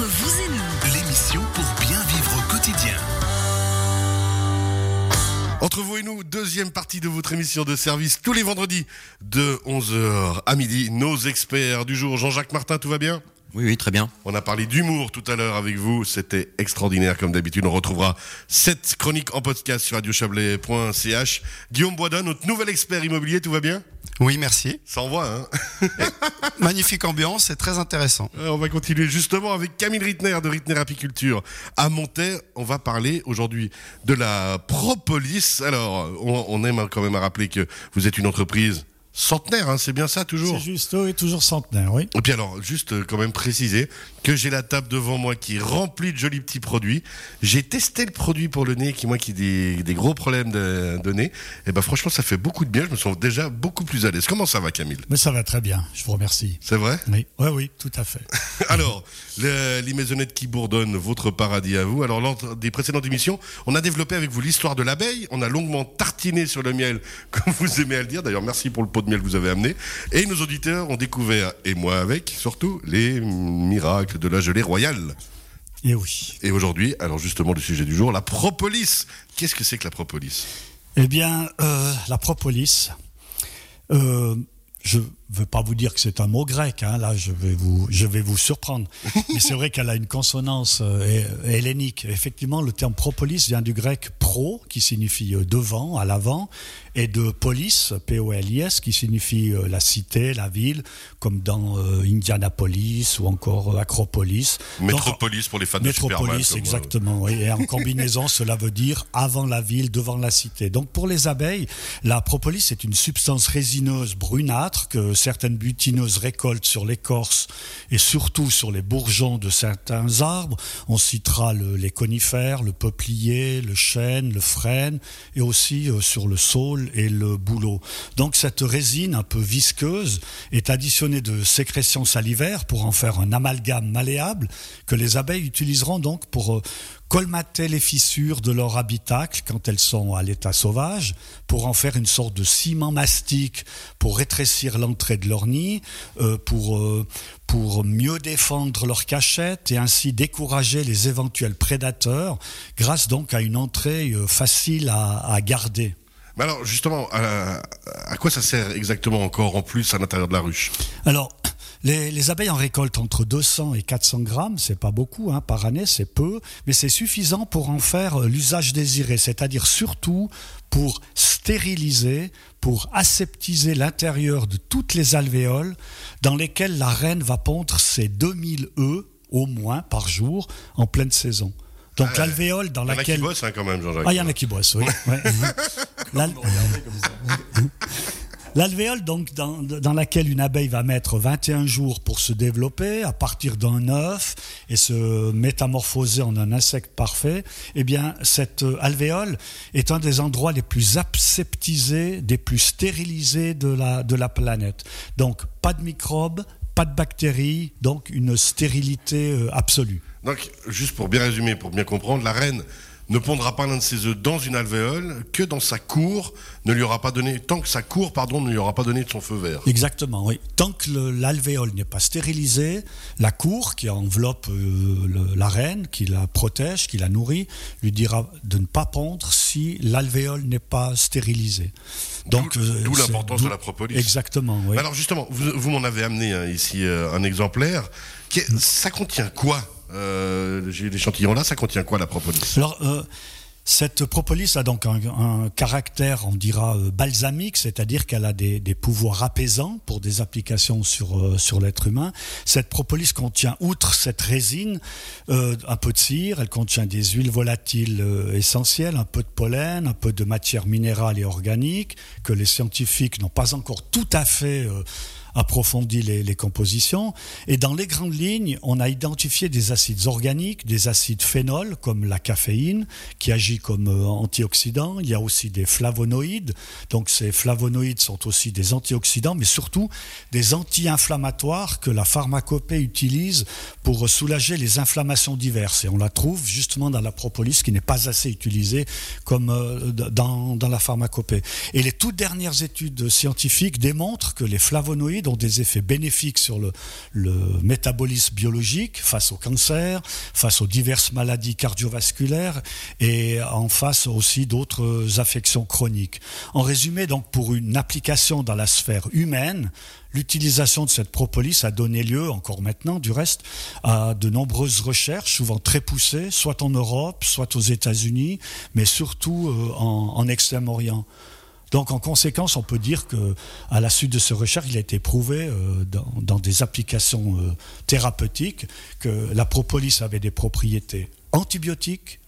Entre vous et nous, L'émission pour bien vivre au quotidien. Entre vous et nous, deuxième partie de votre émission de service tous les vendredis de 11h à midi. Nos experts du jour, Jean-Jacques Martin, tout va bien? Oui, oui, très bien. On a parlé d'humour tout à l'heure avec vous, c'était extraordinaire comme d'habitude. On retrouvera cette chronique en podcast sur radiochablais.ch. Guillaume Boisdin, notre nouvel expert immobilier, tout va bien? Oui, merci. Ça envoie, hein? Magnifique ambiance, c'est très intéressant. On va continuer justement avec Camille Rittner de Rittner Apiculture à Montaix. On va parler aujourd'hui de la propolis. Alors, on, on aime quand même à rappeler que vous êtes une entreprise centenaire, hein, c'est bien ça toujours C'est juste, oui, toujours centenaire, oui. Et puis alors, juste euh, quand même préciser que j'ai la table devant moi qui est remplie de jolis petits produits. J'ai testé le produit pour le nez, qui moi qui ai des, des gros problèmes de, de nez. Et ben franchement, ça fait beaucoup de bien. Je me sens déjà beaucoup plus à l'aise. Comment ça va, Camille? Mais ça va très bien, je vous remercie. C'est vrai? Oui, oui, oui, tout à fait. Alors, le- les maisonnettes qui bourdonnent, votre paradis à vous. Alors, lors des précédentes émissions, on a développé avec vous l'histoire de l'abeille. On a longuement tartiné sur le miel, comme vous aimez à le dire. D'ailleurs, merci pour le pot de miel que vous avez amené. Et nos auditeurs ont découvert, et moi avec, surtout, les miracles de la gelée royale. Et oui. Et aujourd'hui, alors justement, le sujet du jour, la propolis. Qu'est-ce que c'est que la propolis? Eh bien, euh, la propolis, euh, je ne veux pas vous dire que c'est un mot grec, hein, là je vais vous, je vais vous surprendre, mais c'est vrai qu'elle a une consonance euh, hellénique. Effectivement, le terme propolis vient du grec pro, qui signifie euh, devant, à l'avant, et de polis, P-O-L-I-S, qui signifie euh, la cité, la ville, comme dans euh, Indianapolis ou encore Acropolis. Métropolis pour les fans de Superman. Métropolis, comme moi. exactement. Oui. Et en combinaison, cela veut dire avant la ville, devant la cité. Donc pour les abeilles, la propolis est une substance résineuse brunâtre que certaines butineuses récoltent sur l'écorce et surtout sur les bourgeons de certains arbres. On citera le- les conifères, le peuplier, le chêne, le frêne et aussi euh, sur le saule et le bouleau. Donc cette résine un peu visqueuse est additionnée de sécrétions salivaires pour en faire un amalgame malléable que les abeilles utiliseront donc pour euh, colmater les fissures de leur habitacle quand elles sont à l'état sauvage, pour en faire une sorte de ciment mastic, pour rétrécir l'entrée de leur nid, euh, pour, euh, pour mieux défendre leur cachette et ainsi décourager les éventuels prédateurs grâce donc à une entrée euh, facile à, à garder. Mais alors, justement, à, à quoi ça sert exactement encore en plus à l'intérieur de la ruche? Alors, les, les abeilles en récoltent entre 200 et 400 grammes, c'est pas beaucoup hein, par année, c'est peu, mais c'est suffisant pour en faire euh, l'usage désiré, c'est-à-dire surtout pour stériliser, pour aseptiser l'intérieur de toutes les alvéoles dans lesquelles la reine va pondre ses 2000 œufs au moins par jour en pleine saison. Donc Ah, l'alvéole dans Il y en a qui laquelle... bossent hein, quand même, Jean-Jacques. Ah, il y en a qui bossent, oui. ouais. L'al- L'alvéole, donc, dans, laquelle une abeille va mettre 21 jours pour se développer, à partir d'un œuf et se métamorphoser en un insecte parfait, eh bien, cette alvéole est un des endroits les plus aseptisés, des plus stérilisés de la, de la planète. Donc, pas de microbes, pas de bactéries, donc une stérilité euh, absolue. Donc, juste pour bien résumer, pour bien comprendre, la reine ne pondra pas l'un de ses œufs dans une alvéole que dans sa cour ne lui aura pas donné tant que sa cour pardon ne lui aura pas donné de son feu vert. Exactement, oui. Tant que le- l'alvéole n'est pas stérilisé, la cour qui enveloppe euh, le- la reine, qui la protège, qui la nourrit, lui dira de ne pas pondre si l'alvéole n'est pas stérilisé. Donc, D'où- euh, d'où l'importance de la propolis. Exactement, oui. Alors justement, vous, vous m'en avez amené hein, ici euh, un exemplaire. Qui est- ça contient quoi euh, J'ai l'échantillon là, ça contient quoi la propolis? Alors, euh, cette propolis a donc un, caractère, on dira, euh, balsamique, c'est-à-dire qu'elle a des, des pouvoirs apaisants pour des applications sur, euh, sur l'être humain. Cette propolis contient, outre cette résine, un peu de cire, elle contient des huiles volatiles essentielles, un peu de pollen, un peu de matière minérale et organique, que les scientifiques n'ont pas encore tout à fait... approfondi les, les compositions. Et dans les grandes lignes, on a identifié des acides organiques, des acides phénols, comme la caféine, qui agit comme euh, antioxydant. Il y a aussi des flavonoïdes. Donc ces flavonoïdes sont aussi des antioxydants, mais surtout des anti-inflammatoires que la pharmacopée utilise pour soulager les inflammations diverses. Et on la trouve justement dans la propolis, qui n'est pas assez utilisée comme euh, dans, dans la pharmacopée. Et les toutes dernières études scientifiques démontrent que les flavonoïdes produits dont des effets bénéfiques sur le, le métabolisme biologique face au cancer, face aux diverses maladies cardiovasculaires et en face aussi d'autres affections chroniques. En résumé, donc, pour une application dans la sphère humaine, L'utilisation de cette propolis a donné lieu, encore maintenant du reste, à de nombreuses recherches, souvent très poussées, soit en Europe, soit aux États-Unis, mais surtout euh, en, en Extrême-Orient. Donc en conséquence, on peut dire que à la suite de ces recherches, il a été prouvé euh, dans, des applications euh, thérapeutiques que la propolis avait des propriétés antibiotiques,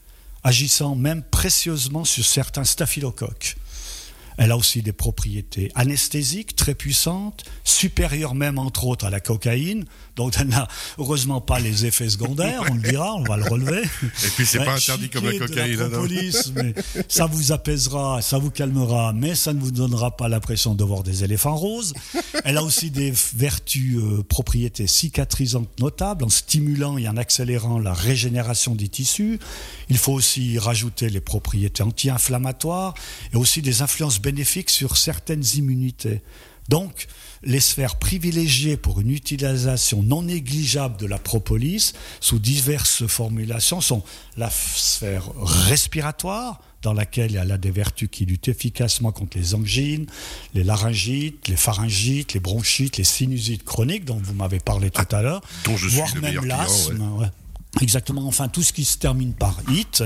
agissant même précieusement sur certains staphylocoques. Elle a aussi des propriétés anesthésiques très puissantes, supérieures même entre autres à la cocaïne, donc elle n'a heureusement pas les effets secondaires, on le dira, on va le relever. Et puis c'est pas interdit comme la cocaïne. La propolis, mais ça vous apaisera, ça vous calmera, mais ça ne vous donnera pas l'impression de voir des éléphants roses. Elle a aussi des vertus, euh, propriétés cicatrisantes notables, en stimulant et en accélérant la régénération des tissus. Il faut aussi rajouter les propriétés anti-inflammatoires et aussi des influences bénéfiques sur certaines immunités. Donc, les sphères privilégiées pour une utilisation non négligeable de la propolis sous diverses formulations sont la sphère respiratoire, dans laquelle elle a des vertus qui luttent efficacement contre les angines, les laryngites, les pharyngites, les bronchites, les sinusites chroniques, dont vous m'avez parlé tout à l'heure, voire même l'asthme. Ouais. Exactement, enfin tout ce qui se termine par it.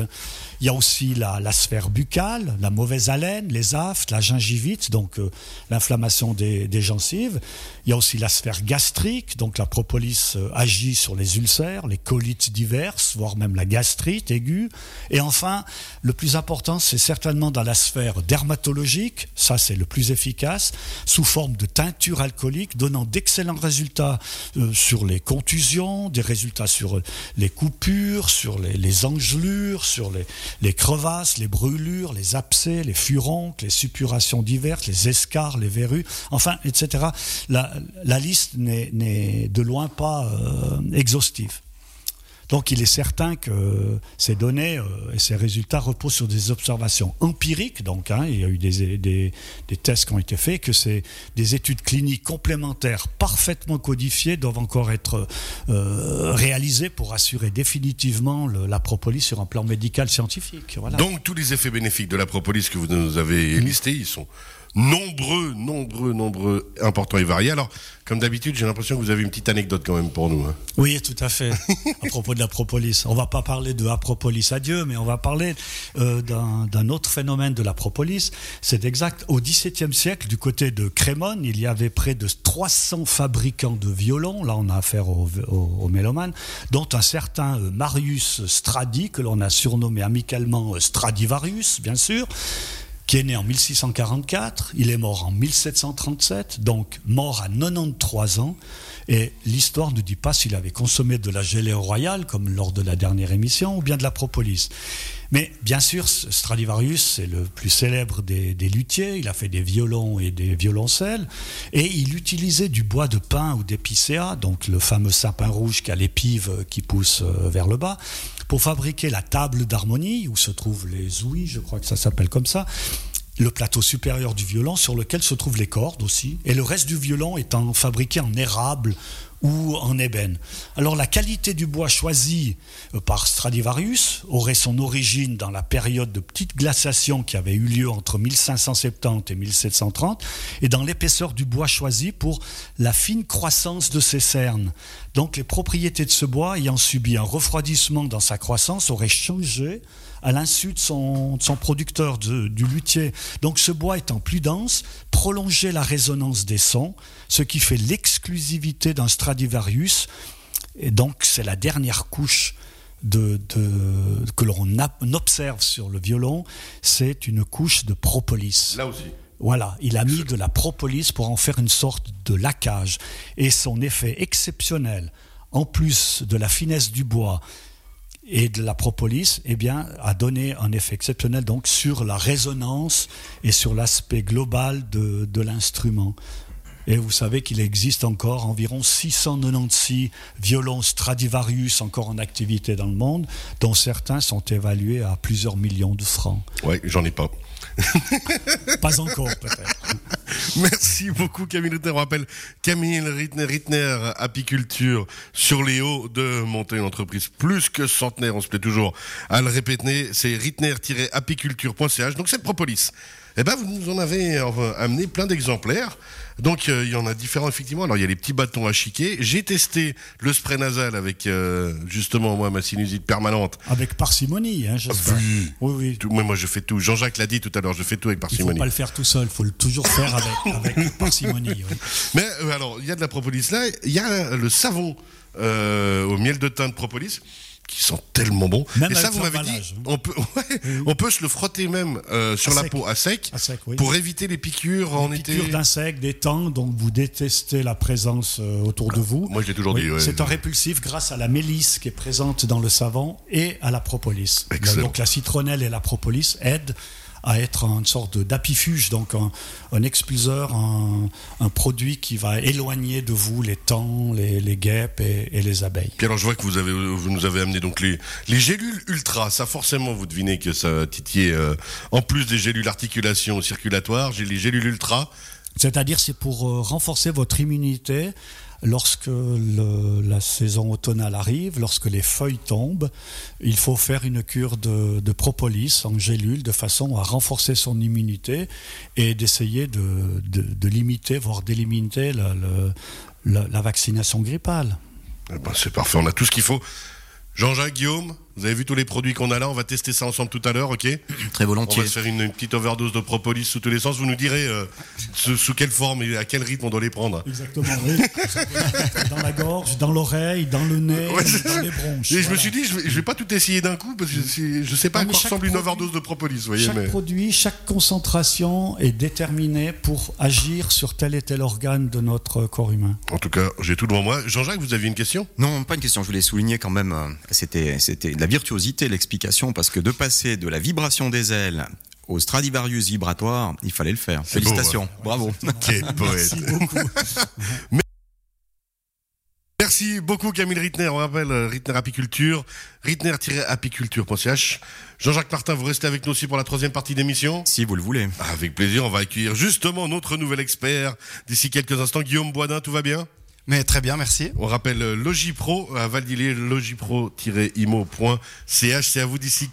Il y a aussi la, la sphère buccale, la mauvaise haleine, les aftes, la gingivite, donc euh, l'inflammation des, des, gencives. Il y a aussi la sphère gastrique, donc la propolis euh, agit sur les ulcères, les colites diverses, voire même la gastrite aiguë. Et enfin, le plus important, c'est certainement dans la sphère dermatologique, ça c'est le plus efficace, sous forme de teinture alcoolique, donnant d'excellents résultats euh, sur les contusions, des résultats sur les coupures, sur les, les engelures, sur les, crevasses, les brûlures, les abcès, les furoncles, les suppurations diverses, les escarres, les verrues, enfin, etc. La, la liste n'est de loin pas euh, exhaustive. Donc il est certain que ces données euh, et ces résultats reposent sur des observations empiriques, donc hein, il y a eu des, tests qui ont été faits, que c'est des études cliniques complémentaires parfaitement codifiées doivent encore être euh, réalisées pour assurer définitivement la propolis sur un plan médical scientifique. Donc tous les effets bénéfiques de la propolis que vous nous avez listés, ils sont nombreux, nombreux, nombreux, importants et variés. Alors, comme d'habitude, j'ai l'impression que vous avez une petite anecdote quand même pour nous. Hein. Oui, tout à fait. à propos de la propolis. On va pas parler de la propolis à Dieu, mais on va parler euh, d'un autre phénomène de la propolis. C'est exact. Au XVIIe siècle, du côté de Crémone, il y avait près de 300 fabricants de violons. Là, on a affaire aux au, au mélomanes, dont un certain euh, Marius Stradi, que l'on a surnommé amicalement euh, Stradivarius, bien sûr qui est né en 1644, il est mort en 1737, donc mort à 93 ans, et l'histoire ne dit pas s'il avait consommé de la gelée royale, comme lors de la dernière émission, ou bien de la propolis. Mais bien sûr, Stradivarius, c'est le plus célèbre des, des, luthiers, il a fait des violons et des violoncelles, et il utilisait du bois de pin ou d'épicéa, donc le fameux sapin rouge qui a l'épive qui pousse vers le bas, pour fabriquer la table d'harmonie, où se trouvent les ouïes, je crois que ça s'appelle comme ça, le plateau supérieur du violon sur lequel se trouvent les cordes aussi, et le reste du violon étant fabriqué en érable ou en ébène. Alors la qualité du bois choisi par Stradivarius aurait son origine dans la période de petite glaciation qui avait eu lieu entre 1570 et 1730 et dans l'épaisseur du bois choisi pour la fine croissance de ses cernes. Donc les propriétés de ce bois ayant subi un refroidissement dans sa croissance auraient changé à l'insu de son, son producteur, du luthier. Donc ce bois étant plus dense, prolonger la résonance des sons, ce qui fait l'exclusivité d'un Stradivarius. Et donc c'est la dernière couche que l'on observe sur le violon, c'est une couche de propolis. Là aussi. Voilà, il a mis de la propolis pour en faire une sorte de laquage. Et son effet exceptionnel, en plus de la finesse du bois, et de la propolis eh bien, a donné un effet exceptionnel donc sur la résonance et sur l'aspect global de, de l'instrument. Et vous savez qu'il existe encore environ 696 violons Stradivarius encore en activité dans le monde, dont certains sont évalués à plusieurs millions de francs. Oui, j'en ai pas. pas encore peut-être. Merci beaucoup Camille Rittner. On rappelle Camille Rittner, Rittner Apiculture sur les hauts de monter une entreprise plus que centenaire. On se plaît toujours à le répéter. C'est rittner-apiculture.ch. Donc c'est propolis. Eh ben, vous nous en avez euh, amené plein d'exemplaires. Donc, euh, il y en a différents, effectivement. Alors, il y a les petits bâtons à chiquer. J'ai testé le spray nasal avec, euh, justement, moi, ma sinusite permanente. Avec parcimonie, hein, j'espère. Oui. Oui. Tout- moi, moi, je fais tout. Jean-Jacques l'a dit tout à l'heure, je fais tout avec Il faut parcimonie. pas le faire tout seul, il faut le toujours faire avec, avec parcimonie. oui. Mais euh, alors, il y a de la propolis là, il y a le savon au miel de thym de propolis qui sent tellement bon. Même Et ça, vous m'avez dit, hein. on peut, ouais, on peut se le frotter même euh, sur À la sec. peau à sec, À sec, oui. pour éviter les piqûres en Les été. piqûres d'insectes, des temps dont vous détestez la présence euh, autour de vous. Moi, je l'ai toujours Oui, dit. ouais. C'est un répulsif grâce à la mélisse qui est présente dans le savon et à la propolis. Excellent. Donc la citronnelle et la propolis aident à être une sorte d'apifuge, donc un, un expulseur, un, un produit qui va éloigner de vous les temps, les, les guêpes et, et les abeilles. Puis alors, je vois que vous avez, vous nous avez amené donc les, les gélules ultra. Ça, forcément, vous devinez que ça titillait, euh, en plus des gélules articulation circulatoire, j'ai les gélules ultra. C'est-à-dire c'est pour euh, renforcer votre immunité lorsque la saison automnale arrive, lorsque les feuilles tombent. Il faut faire une cure de, propolis en gélule de façon à renforcer son immunité et d'essayer de, limiter, voire d'éliminer la vaccination grippale. Eh ben, c'est parfait, on a tout ce qu'il faut. Jean-Jacques, Guillaume, vous avez vu tous les produits qu'on a là, on va tester ça ensemble tout à l'heure, ok Très On volontiers. va se faire une, une petite overdose de propolis sous tous les sens. Vous nous direz euh, sous, sous quelle forme et à quel rythme on doit les prendre. Exactement, oui. dans la gorge, dans l'oreille, dans le nez, Ouais, dans les bronches. Et je me suis dit, je vais, je vais pas tout essayer d'un coup parce que je sais pas à Non, quoi ressemble une overdose de propolis, vous voyez. Chaque Mais... produit, chaque concentration est déterminée pour agir sur tel et tel organe de notre corps humain. En tout cas, j'ai tout devant moi. Jean-Jacques, vous aviez une question? Non, pas une question. Je voulais souligner quand même, euh, c'était, c'était la virtuosité, l'explication, parce que de passer de la vibration des ailes au Stradivarius vibratoire, il fallait le faire. beau, Félicitations. Bravo. Quel poète. Merci beaucoup. Merci beaucoup Camille Rittner. On rappelle euh, Rittner Apiculture, rittner-apiculture.ch. Jean-Jacques Martin, vous restez avec nous aussi pour la troisième partie d'émission. si vous le voulez. Avec plaisir, on va accueillir justement notre nouvel expert d'ici quelques instants. Guillaume Boisdin, tout va bien? Mais très bien, merci. On rappelle euh, Logipro à Valdilier, logipro-imo.ch. C'est à vous d'ici